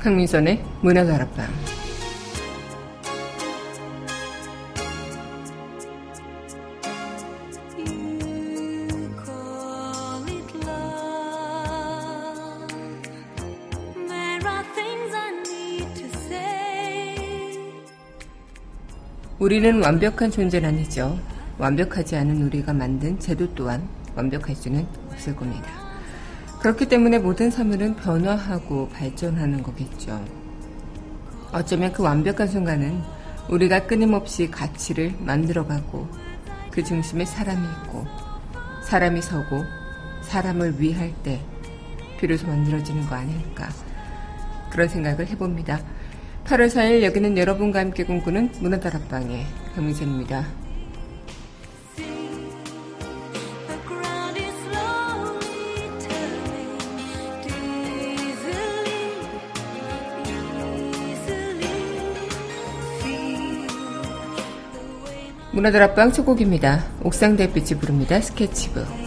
강민선의 문화다락방 우리는 완벽한 존재는 아니죠. 완벽하지 않은 우리가 만든 제도 또한 완벽할 수는 없을 겁니다. 그렇기 때문에 모든 사물은 변화하고 발전하는 거겠죠. 어쩌면 그 완벽한 순간은 우리가 끊임없이 가치를 만들어가고 그 중심에 사람이 있고 사람이 서고 사람을 위할 때 비로소 만들어지는 거 아닐까 그런 생각을 해봅니다. 8월 4일 여기는 여러분과 함께 꿈꾸는 문화다락방의 강민선입니다. 문화들 앞방 첫 곡입니다. 옥상 달빛이 부릅니다. 스케치북.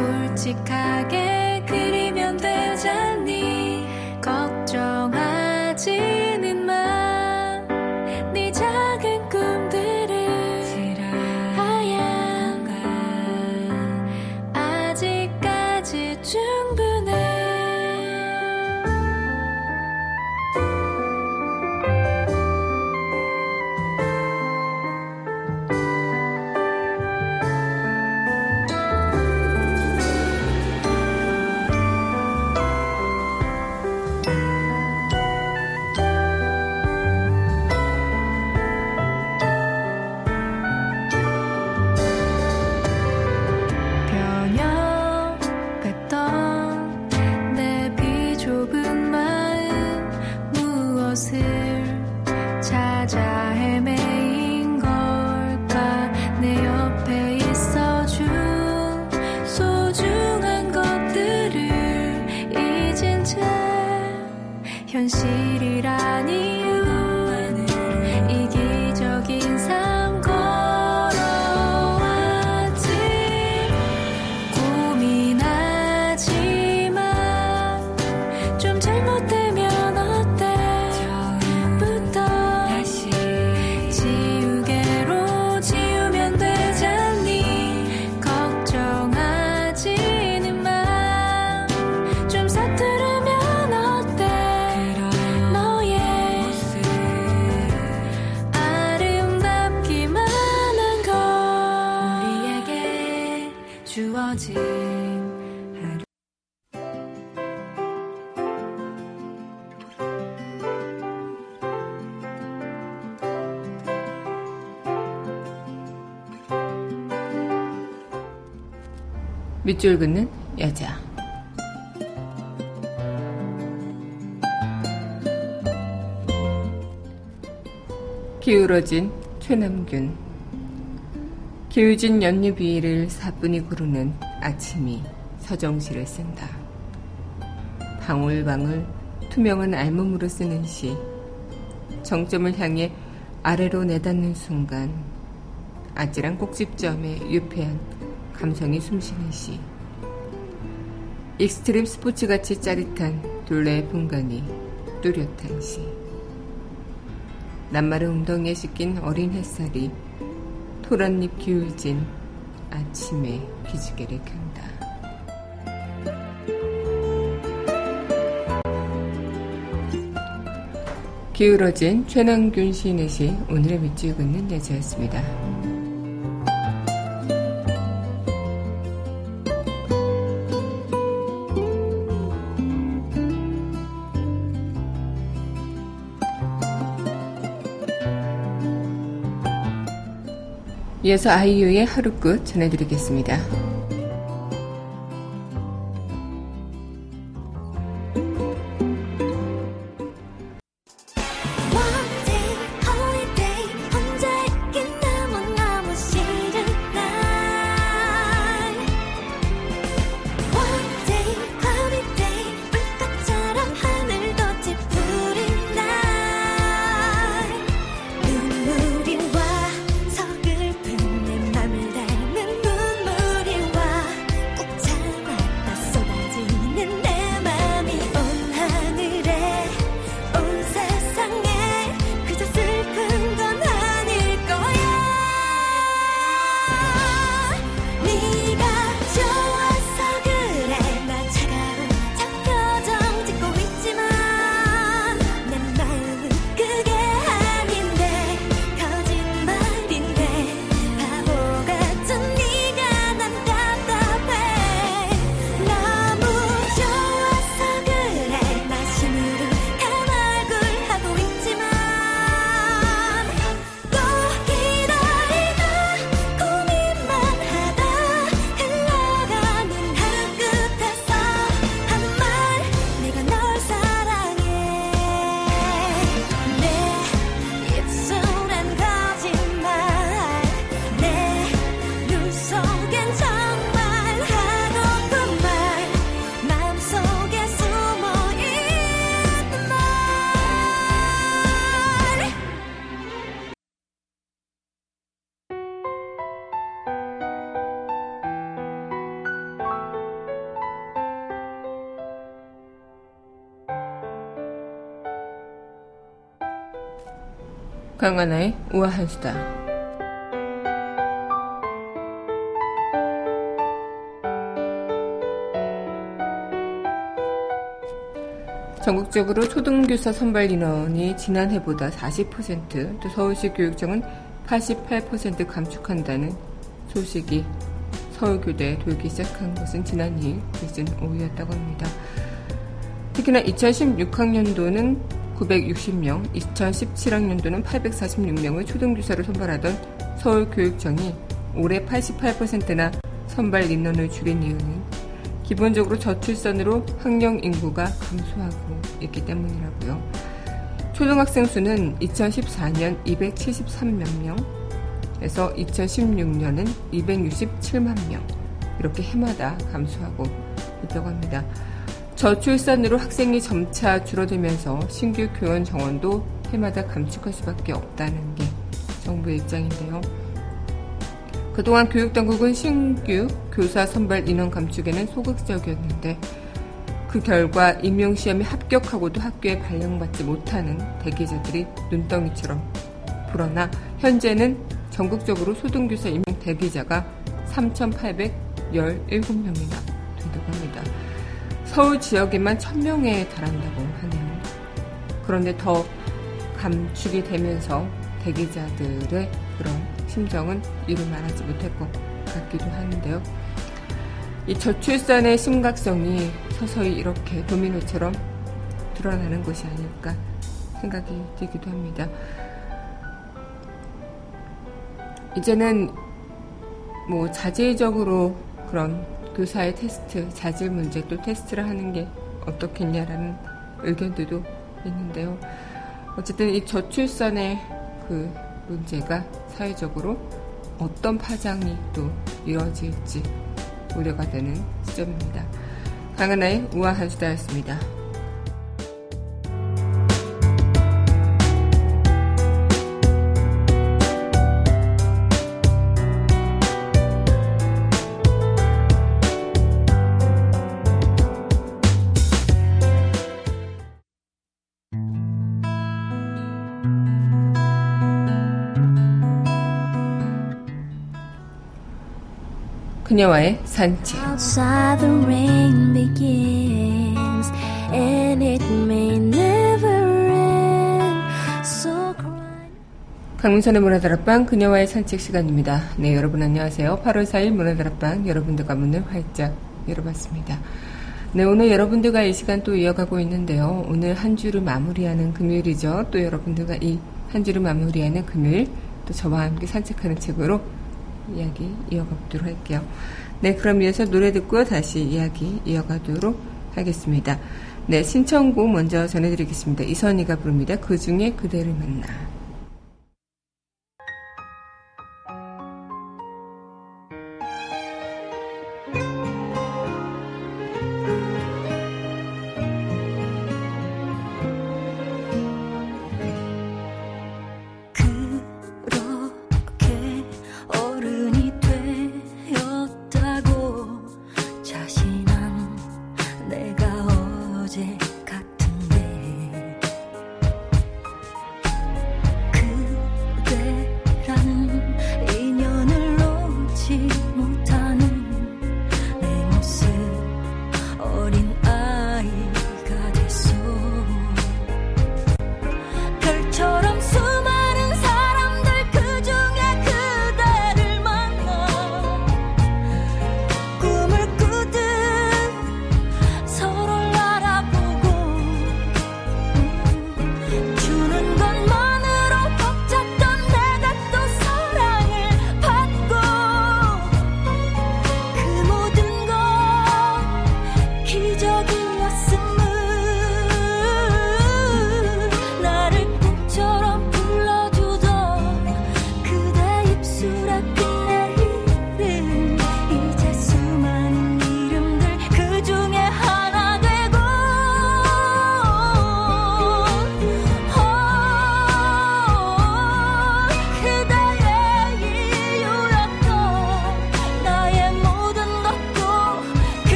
솔직하게 그리면 되잖니? 밑줄 긋는 여자. 기울어진 최남균. 기울진 연잎위를 사뿐히 구르는 아침이 서정시를 쓴다. 방울방울 투명한 알몸으로 쓰는 시. 정점을 향해 아래로 내닫는 순간 아찔한 꼭짓점에 유폐한 감성이 숨쉬는 시. 익스트림 스포츠같이 짜릿한 둘레의 분간이 뚜렷한 시. 낱마른 웅덩이에 씻긴 어린 햇살이 토란잎 기울진 아침에 기지개를 켠다. 기울어진 최남균 시인의 시 오늘의 밑줄 긋는 여자였습니다. 이어서 아이유의 하루 끝 전해드리겠습니다. 강하나의 우아한 수다. 전국적으로 초등교사 선발 인원이 지난해보다 40%, 또 서울시 교육청은 88% 감축한다는 소식이 서울교대에 돌기 시작한 것은 지난 2일 시즌 5위였다고 합니다. 특히나 2016학년도는 960명, 2017학년도는 846명의 초등교사를 선발하던 서울교육청이 올해 88%나 선발 인원을 줄인 이유는 기본적으로 저출산으로 학령 인구가 감소하고 있기 때문이라고요. 초등학생 수는 2014년 273만 명에서 2016년은 267만 명 이렇게 해마다 감소하고 있다고 합니다. 저출산으로 학생이 점차 줄어들면서 신규 교원 정원도 해마다 감축할 수밖에 없다는 게 정부의 입장인데요. 그동안 교육당국은 신규 교사 선발 인원 감축에는 소극적이었는데 그 결과 임용시험에 합격하고도 학교에 발령받지 못하는 대기자들이 눈덩이처럼 불어나 현재는 전국적으로 소등교사 임용 대기자가 3,817명이나 된다고 합니다. 서울 지역에만 1000명에 달한다고 하네요. 그런데 더 감축이 되면서 대기자들의 그런 심정은 이루 말하지 못할 것 같기도 하는데요. 이 저출산의 심각성이 서서히 이렇게 도미노처럼 드러나는 것이 아닐까 생각이 들기도 합니다. 이제는 뭐 자질적으로 그런 교사의 테스트, 자질 문제 또 테스트를 하는 게 어떻겠냐라는 의견들도 있는데요. 어쨌든 이 저출산의 그 문제가 사회적으로 어떤 파장이 또 이어질지 우려가 되는 시점입니다. 강은하의 우아한 수다였습니다. 그녀와의 산책 강민선의 문화다락방 그녀와의 산책 시간입니다. 네, 여러분 안녕하세요. 8월 4일 문화다락방 여러분들과 문을 활짝 열어봤습니다. 네, 오늘 여러분들과 이 시간 또 이어가고 있는데요. 오늘 한 주를 마무리하는 금요일이죠. 또 여러분들과 이 한 주를 마무리하는 금요일 또 저와 함께 산책하는 책으로 이야기 이어가 보도록 할게요. 네, 그럼 이어서 노래 듣고 다시 이야기 이어가도록 하겠습니다. 네, 신청곡 먼저 전해드리겠습니다. 이선희가 부릅니다. 그 중에 그대를 만나.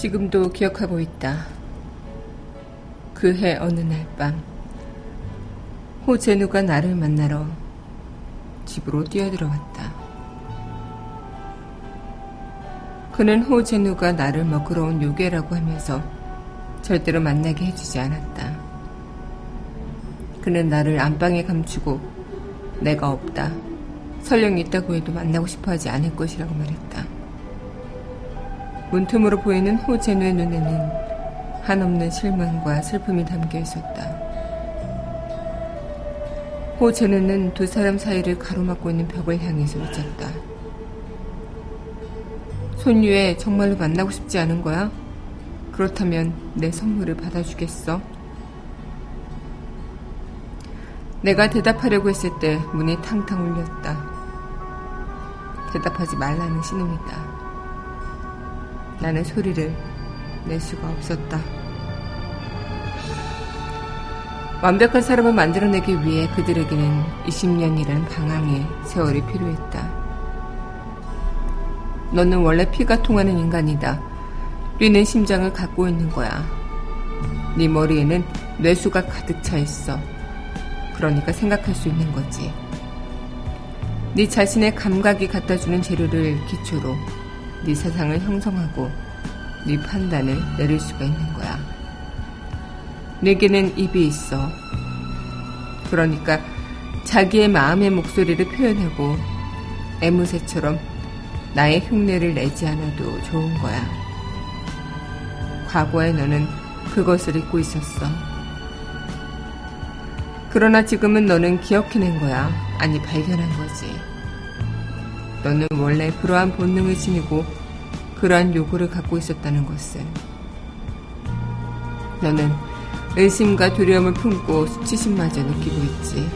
지금도 기억하고 있다. 그 해 어느 날 밤, 호제누가 나를 만나러 집으로 뛰어들어왔다. 그는 호제누가 나를 먹으러 온 요괴라고 하면서 절대로 만나게 해주지 않았다. 그는 나를 안방에 감추고 내가 없다. 설령 있다고 해도 만나고 싶어 하지 않을 것이라고 말했다. 문틈으로 보이는 호제누의 눈에는 한없는 실망과 슬픔이 담겨 있었다. 호제누는 두 사람 사이를 가로막고 있는 벽을 향해서 외쳤다. 손유에 정말로 만나고 싶지 않은 거야? 그렇다면 내 선물을 받아주겠어? 내가 대답하려고 했을 때 문이 탕탕 울렸다. 대답하지 말라는 신호이다. 나는 소리를 낼 수가 없었다. 완벽한 사람을 만들어내기 위해 그들에게는 20년이라는 방황의 세월이 필요했다. 너는 원래 피가 통하는 인간이다. 뛰는 심장을 갖고 있는 거야. 네 머리에는 뇌수가 가득 차 있어. 그러니까 생각할 수 있는 거지. 네 자신의 감각이 갖다주는 재료를 기초로 네 세상을 형성하고 네 판단을 내릴 수가 있는 거야. 내게는 입이 있어. 그러니까 자기의 마음의 목소리를 표현하고 애무새처럼 나의 흉내를 내지 않아도 좋은 거야. 과거에 너는 그것을 잊고 있었어. 그러나 지금은 너는 기억해낸 거야. 아니, 발견한 거지. 너는 원래 그러한 본능을 지니고 그러한 요구를 갖고 있었다는 것을. 너는 의심과 두려움을 품고 수치심마저 느끼고 있지.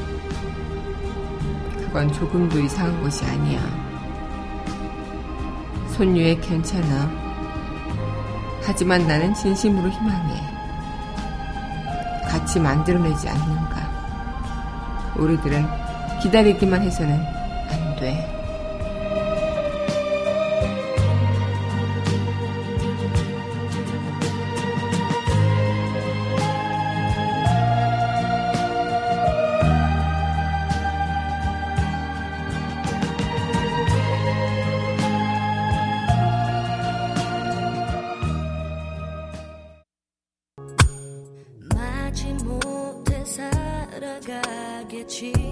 그건 조금도 이상한 것이 아니야. 손유에 괜찮아. 하지만 나는 진심으로 희망해. 같이 만들어내지 않는가. 우리들은 기다리기만 해서는 안 돼. 나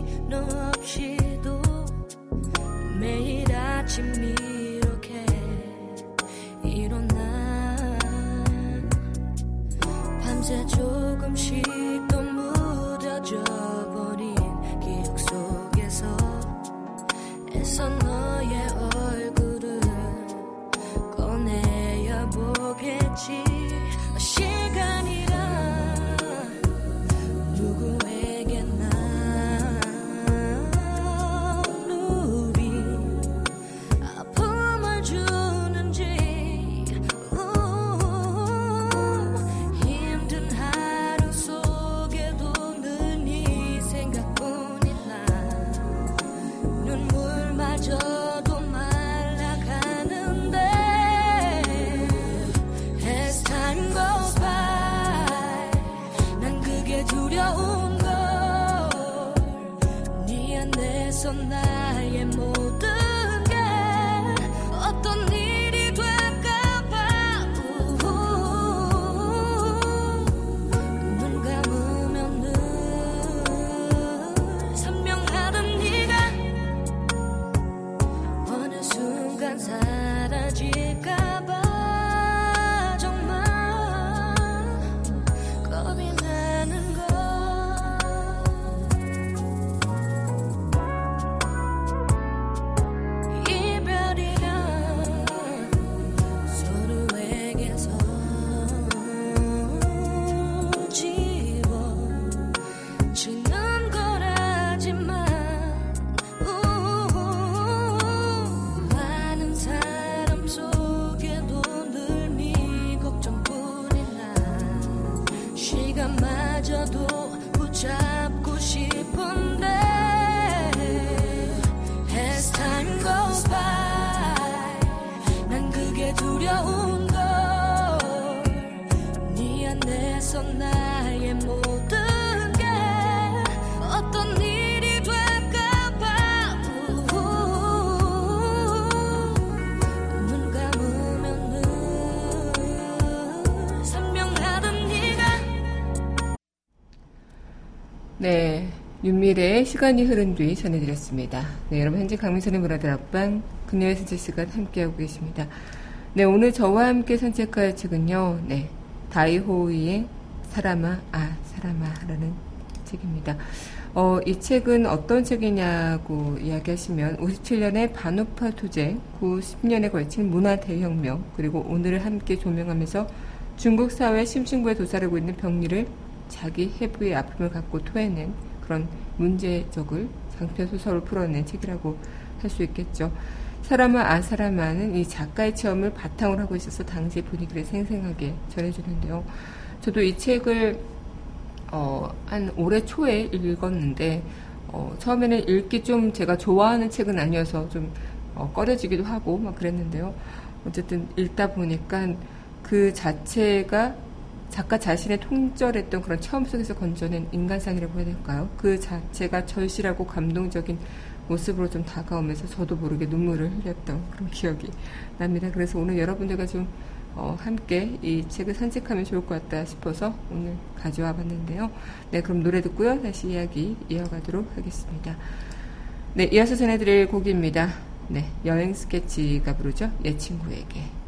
윤미래의 시간이 흐른 뒤 전해드렸습니다. 네, 여러분 현재 강민선의 문화들 앞방 그녀의 산책 시간 함께하고 계십니다. 네, 오늘 저와 함께 산책할 책은요, 네, 다이호이의 사람아, 아, 사람아라는 책입니다. 어, 이 책은 어떤 책이냐고 이야기하시면 57년의 반우파 투쟁, 90년에 걸친 문화 대혁명, 그리고 오늘을 함께 조명하면서 중국 사회 심층부에 도사리고 있는 병리를 자기 해부의 아픔을 갖고 토해낸 그런 문제적을 장편 소설을 풀어낸 책이라고 할 수 있겠죠. 사람아 아 사람아는 이 작가의 체험을 바탕으로 하고 있어서 당시 분위기를 생생하게 전해주는데요. 저도 이 책을 어, 한 올해 초에 읽었는데 어, 처음에는 읽기 좀 제가 좋아하는 책은 아니어서 좀 어, 꺼려지기도 하고 막 그랬는데요. 어쨌든 읽다 보니까 그 자체가 작가 자신의 통절했던 그런 체험 속에서 건져낸 인간상이라고 해야 될까요? 그 자체가 절실하고 감동적인 모습으로 좀 다가오면서 저도 모르게 눈물을 흘렸던 그런 기억이 납니다. 그래서 오늘 여러분들과 좀 어, 함께 이 책을 산책하면 좋을 것 같다 싶어서 오늘 가져와 봤는데요. 네, 그럼 노래 듣고요. 다시 이야기 이어가도록 하겠습니다. 네, 이어서 전해드릴 곡입니다. 네, 여행 스케치가 부르죠. 예 친구에게.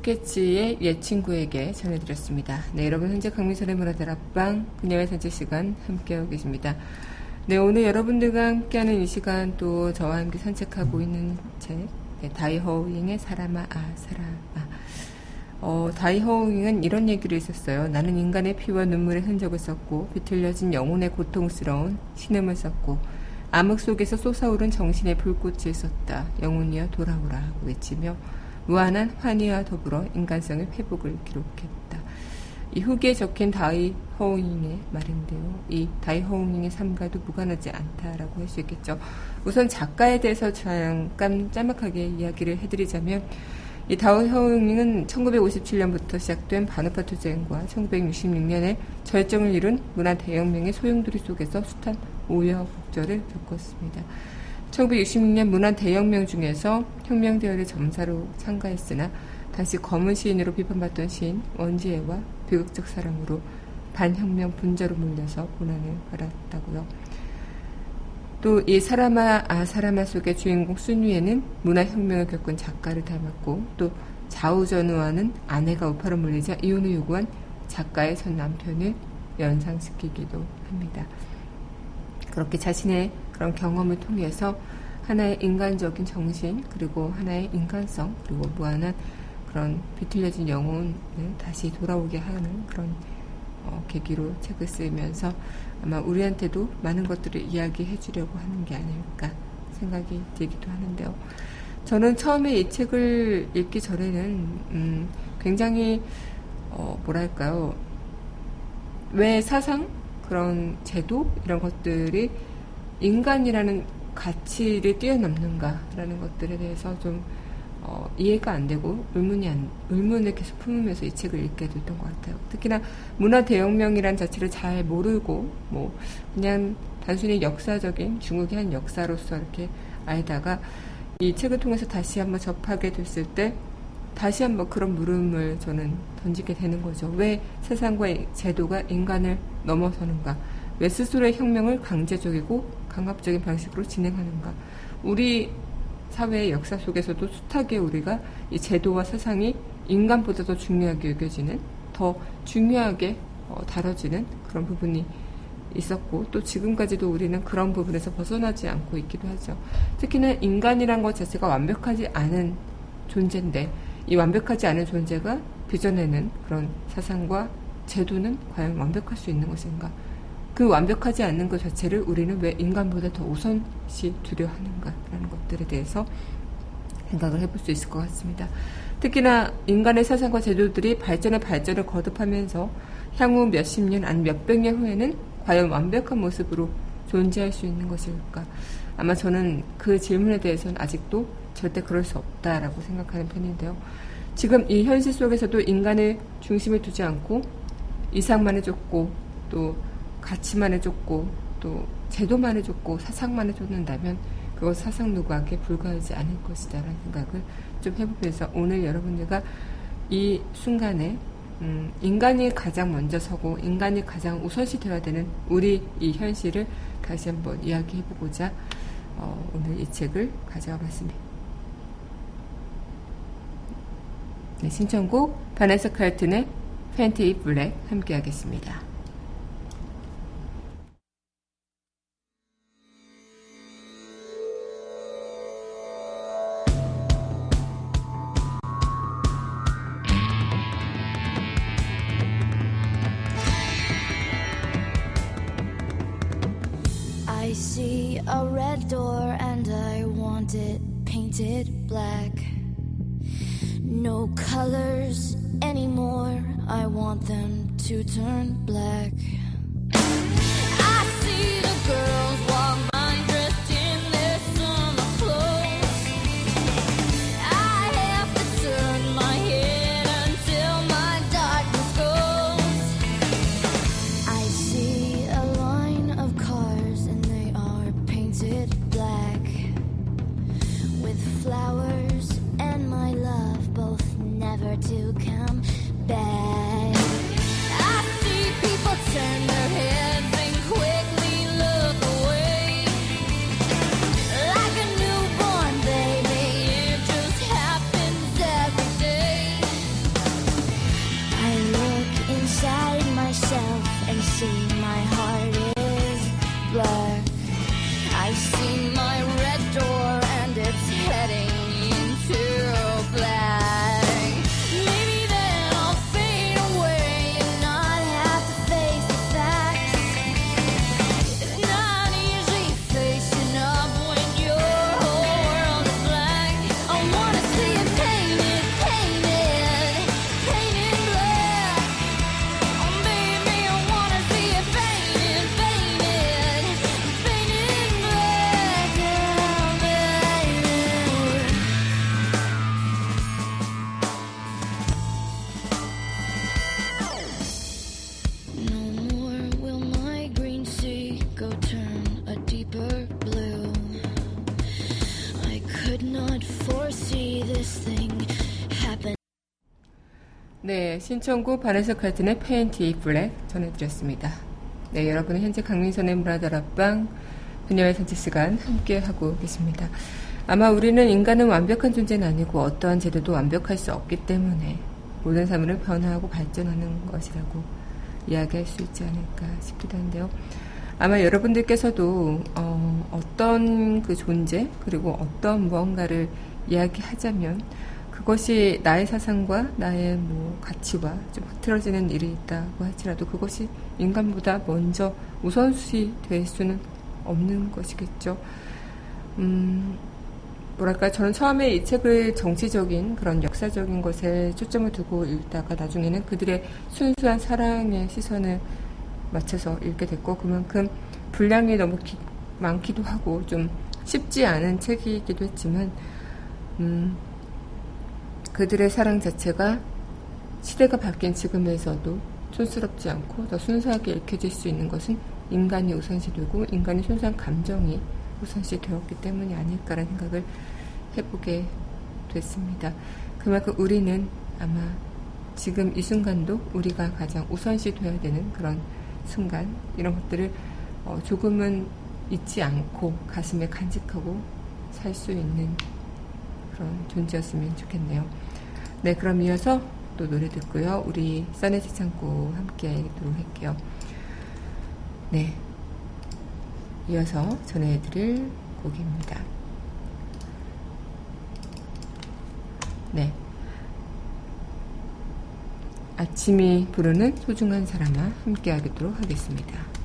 스케치의 옛 친구에게 전해드렸습니다. 네, 여러분 현재 강민선의 문화들 앞방 그녀의 산책 시간 함께하고 계십니다. 네, 오늘 여러분들과 함께하는 이 시간 또 저와 함께 산책하고 있는 책 네, 다이허윙의 사람아 아 사람아 어, 다이허윙은 이런 얘기를 했었어요. 나는 인간의 피와 눈물의 흔적을 썼고 비틀려진 영혼의 고통스러운 신음을 썼고 암흑 속에서 솟아오른 정신의 불꽃을 썼다. 영혼이여 돌아오라 외치며 무한한 환희와 더불어 인간성의 회복을 기록했다. 이 후기에 적힌 다이 허잉의 말인데요. 이 다이 허잉의 삶과도 무관하지 않다라고 할 수 있겠죠. 우선 작가에 대해서 잠깐 짤막하게 이야기를 해드리자면 이 다이 허잉은 1957년부터 시작된 반우파 투쟁과 1966년에 절정을 이룬 문화 대혁명의 소용돌이 속에서 숱한 우여곡절을 겪었습니다. 1966년 문화 대혁명 중에서 혁명 대열의 점사로 참가했으나 당시 검은 시인으로 비판받던 시인 원지혜와 비극적 사랑으로 반혁명 분자로 몰려서 고난을 받았다고요. 또 이 사람아 아 사람아 속의 주인공 순위에는 문화혁명을 겪은 작가를 닮았고 또 좌우전우와는 아내가 우파로 몰리자 이혼을 요구한 작가의 전 남편을 연상시키기도 합니다. 그렇게 자신의 그런 경험을 통해서 하나의 인간적인 정신 그리고 하나의 인간성 그리고 무한한 그런 비틀려진 영혼을 다시 돌아오게 하는 그런 어, 계기로 책을 쓰면서 아마 우리한테도 많은 것들을 이야기해 주려고 하는 게 아닐까 생각이 들기도 하는데요. 저는 처음에 이 책을 읽기 전에는 음, 굉장히 어, 뭐랄까요? 왜 사상? 그런 제도? 이런 것들이 인간이라는 가치를 뛰어넘는가라는 것들에 대해서 좀 어, 이해가 안 되고 의문이 안, 의문을 계속 품으면서 이 책을 읽게 됐던 것 같아요. 특히나 문화 대혁명이란 자체를 잘 모르고 뭐 그냥 단순히 역사적인 중국의 한 역사로서 이렇게 알다가 이 책을 통해서 다시 한번 접하게 됐을 때 다시 한번 그런 물음을 저는 던지게 되는 거죠. 왜 세상과 제도가 인간을 넘어서는가? 왜 스스로의 혁명을 강제적이고 강압적인 방식으로 진행하는가? 우리 사회의 역사 속에서도 숱하게 우리가 이 제도와 세상이 인간보다 더 중요하게 여겨지는, 더 중요하게 어, 다뤄지는 그런 부분이 있었고, 또 지금까지도 우리는 그런 부분에서 벗어나지 않고 있기도 하죠. 특히나 인간이란 것 자체가 완벽하지 않은 존재인데, 이 완벽하지 않은 존재가 빚어내는 그런 사상과 제도는 과연 완벽할 수 있는 것인가? 그 완벽하지 않는 것 자체를 우리는 왜 인간보다 더 우선시 두려 하는가라는 것들에 대해서 생각을 해볼 수 있을 것 같습니다. 특히나 인간의 사상과 제도들이 발전의 발전을 거듭하면서 향후 몇십 년, 아니 몇백 년 후에는 과연 완벽한 모습으로 존재할 수 있는 것일까? 아마 저는 그 질문에 대해서는 아직도 절대 그럴 수 없다라고 생각하는 편인데요. 지금 이 현실 속에서도 인간의 중심을 두지 않고 이상만을 쫓고 또 가치만을 쫓고 또 제도만을 쫓고 사상만을 쫓는다면 그것 사상 누구에게 불과하지 않을 것이다라는 생각을 좀 해보면서 오늘 여러분들과 이 순간에 음, 인간이 가장 먼저 서고 인간이 가장 우선시 되어야 되는 우리 이 현실을 다시 한번 이야기해보고자 어, 오늘 이 책을 가져와 봤습니다. 네, 신청곡 바네사 칼튼의 팬티 블랙 함께 하겠습니다. To turn black. 네, 신청곡 바네사 칼튼의 Paint It Black 전해드렸습니다. 네, 여러분은 현재 강민선의 문화다락방 그녀의 산책 시간 함께 하고 계십니다. 아마 우리는 인간은 완벽한 존재는 아니고 어떠한 제도도 완벽할 수 없기 때문에 모든 사물은 변화하고 발전하는 것이라고 이야기할 수 있지 않을까 싶기도 한데요. 아마 여러분들께서도 어, 어떤 그 존재 그리고 어떤 무언가를 이야기하자면 그것이 나의 사상과 나의 뭐 가치와 좀 흐트러지는 일이 있다고 할지라도 그것이 인간보다 먼저 우선시 될 수는 없는 것이겠죠. 음, 뭐랄까, 저는 처음에 이 책을 정치적인 그런 역사적인 것에 초점을 두고 읽다가 나중에는 그들의 순수한 사랑의 시선을 맞춰서 읽게 됐고, 그만큼 분량이 너무 기- 많기도 하고, 좀 쉽지 않은 책이기도 했지만, 음, 그들의 사랑 자체가 시대가 바뀐 지금에서도 촌스럽지 않고 더 순수하게 읽혀질 수 있는 것은 인간이 우선시 되고 인간의 순수한 감정이 우선시 되었기 때문이 아닐까라는 생각을 해보게 됐습니다. 그만큼 우리는 아마 지금 이 순간도 우리가 가장 우선시 되어야 되는 그런 순간 이런 것들을 어, 조금은 잊지 않고 가슴에 간직하고 살 수 있는 그런 존재였으면 좋겠네요. 네, 그럼 이어서 또 노래 듣고요. 우리 써내지 창고 함께 하도록 할게요. 네. 이어서 전해드릴 곡입니다. 네. 아침이 부르는 소중한 사람아 함께 하도록 하겠습니다.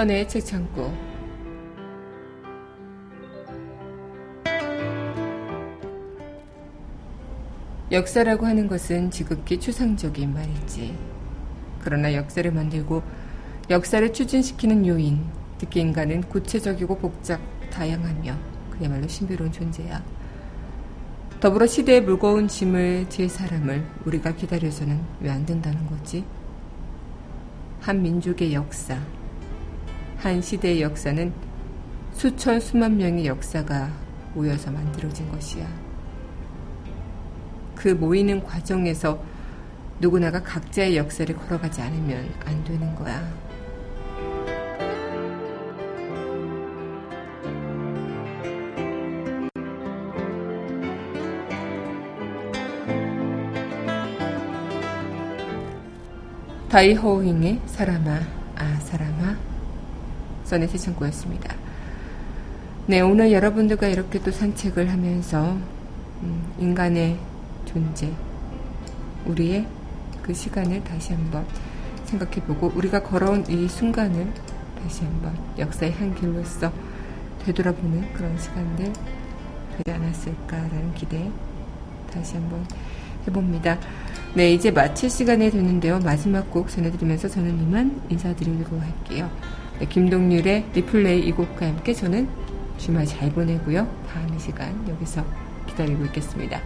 써내의 책창고 역사라고 하는 것은 지극히 추상적인 말이지. 그러나 역사를 만들고 역사를 추진시키는 요인, 특히 인간은 구체적이고 복잡, 다양하며 그야말로 신비로운 존재야. 더불어 시대의 무거운 짐을 질 사람을 우리가 기다려서는 왜 안 된다는 거지? 한 민족의 역사, 한 시대의 역사는 수천 수만 명의 역사가 모여서 만들어진 것이야. 그 모이는 과정에서 누구나가 각자의 역사를 걸어가지 않으면 안 되는 거야. 다이호잉의 사람아, 아, 사람아. 써내 세창고였습니다. 네, 오늘 여러분들과 이렇게 또 산책을 하면서, 음, 인간의 존재, 우리의 그 시간을 다시 한번 생각해보고, 우리가 걸어온 이 순간을 다시 한번 역사의 한 길로서 되돌아보는 그런 시간들 되지 않았을까라는 기대 다시 한번 해봅니다. 네, 이제 마칠 시간이 됐는데요. 마지막 곡 전해드리면서 저는 이만 인사드리려고 할게요. 네, 김동률의 리플레이 이 곡과 함께 저는 주말 잘 보내고요. 다음 이 시간 여기서 기다리고 있겠습니다.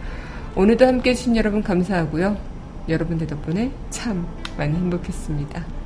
오늘도 함께 해주신 여러분 감사하고요. 여러분들 덕분에 참 많이 행복했습니다.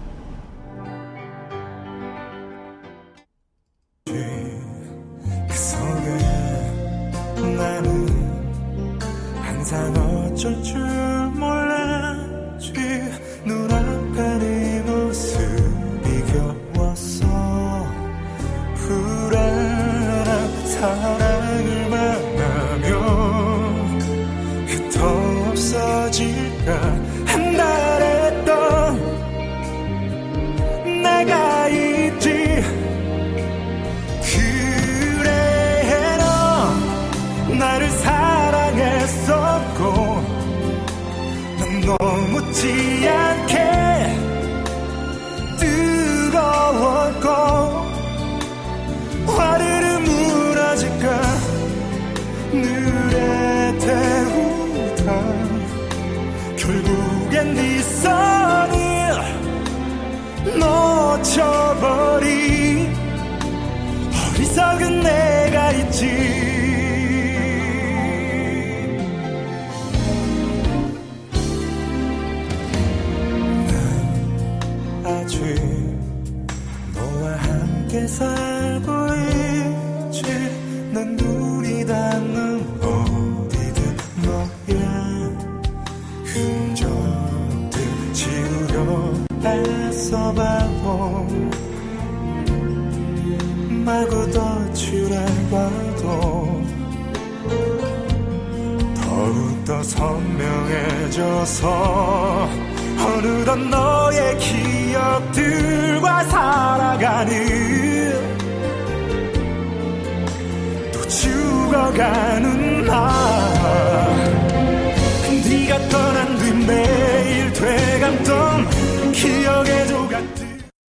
결국엔 네 선을 놓쳐버린 어리석은 내가 있지. 난 아직 너와 함께 살고 선명해져서 어느덧 너의 기억들과 살아가는 또 죽어가는 나. 네가 떠난 뒤 매일 되감던 기억의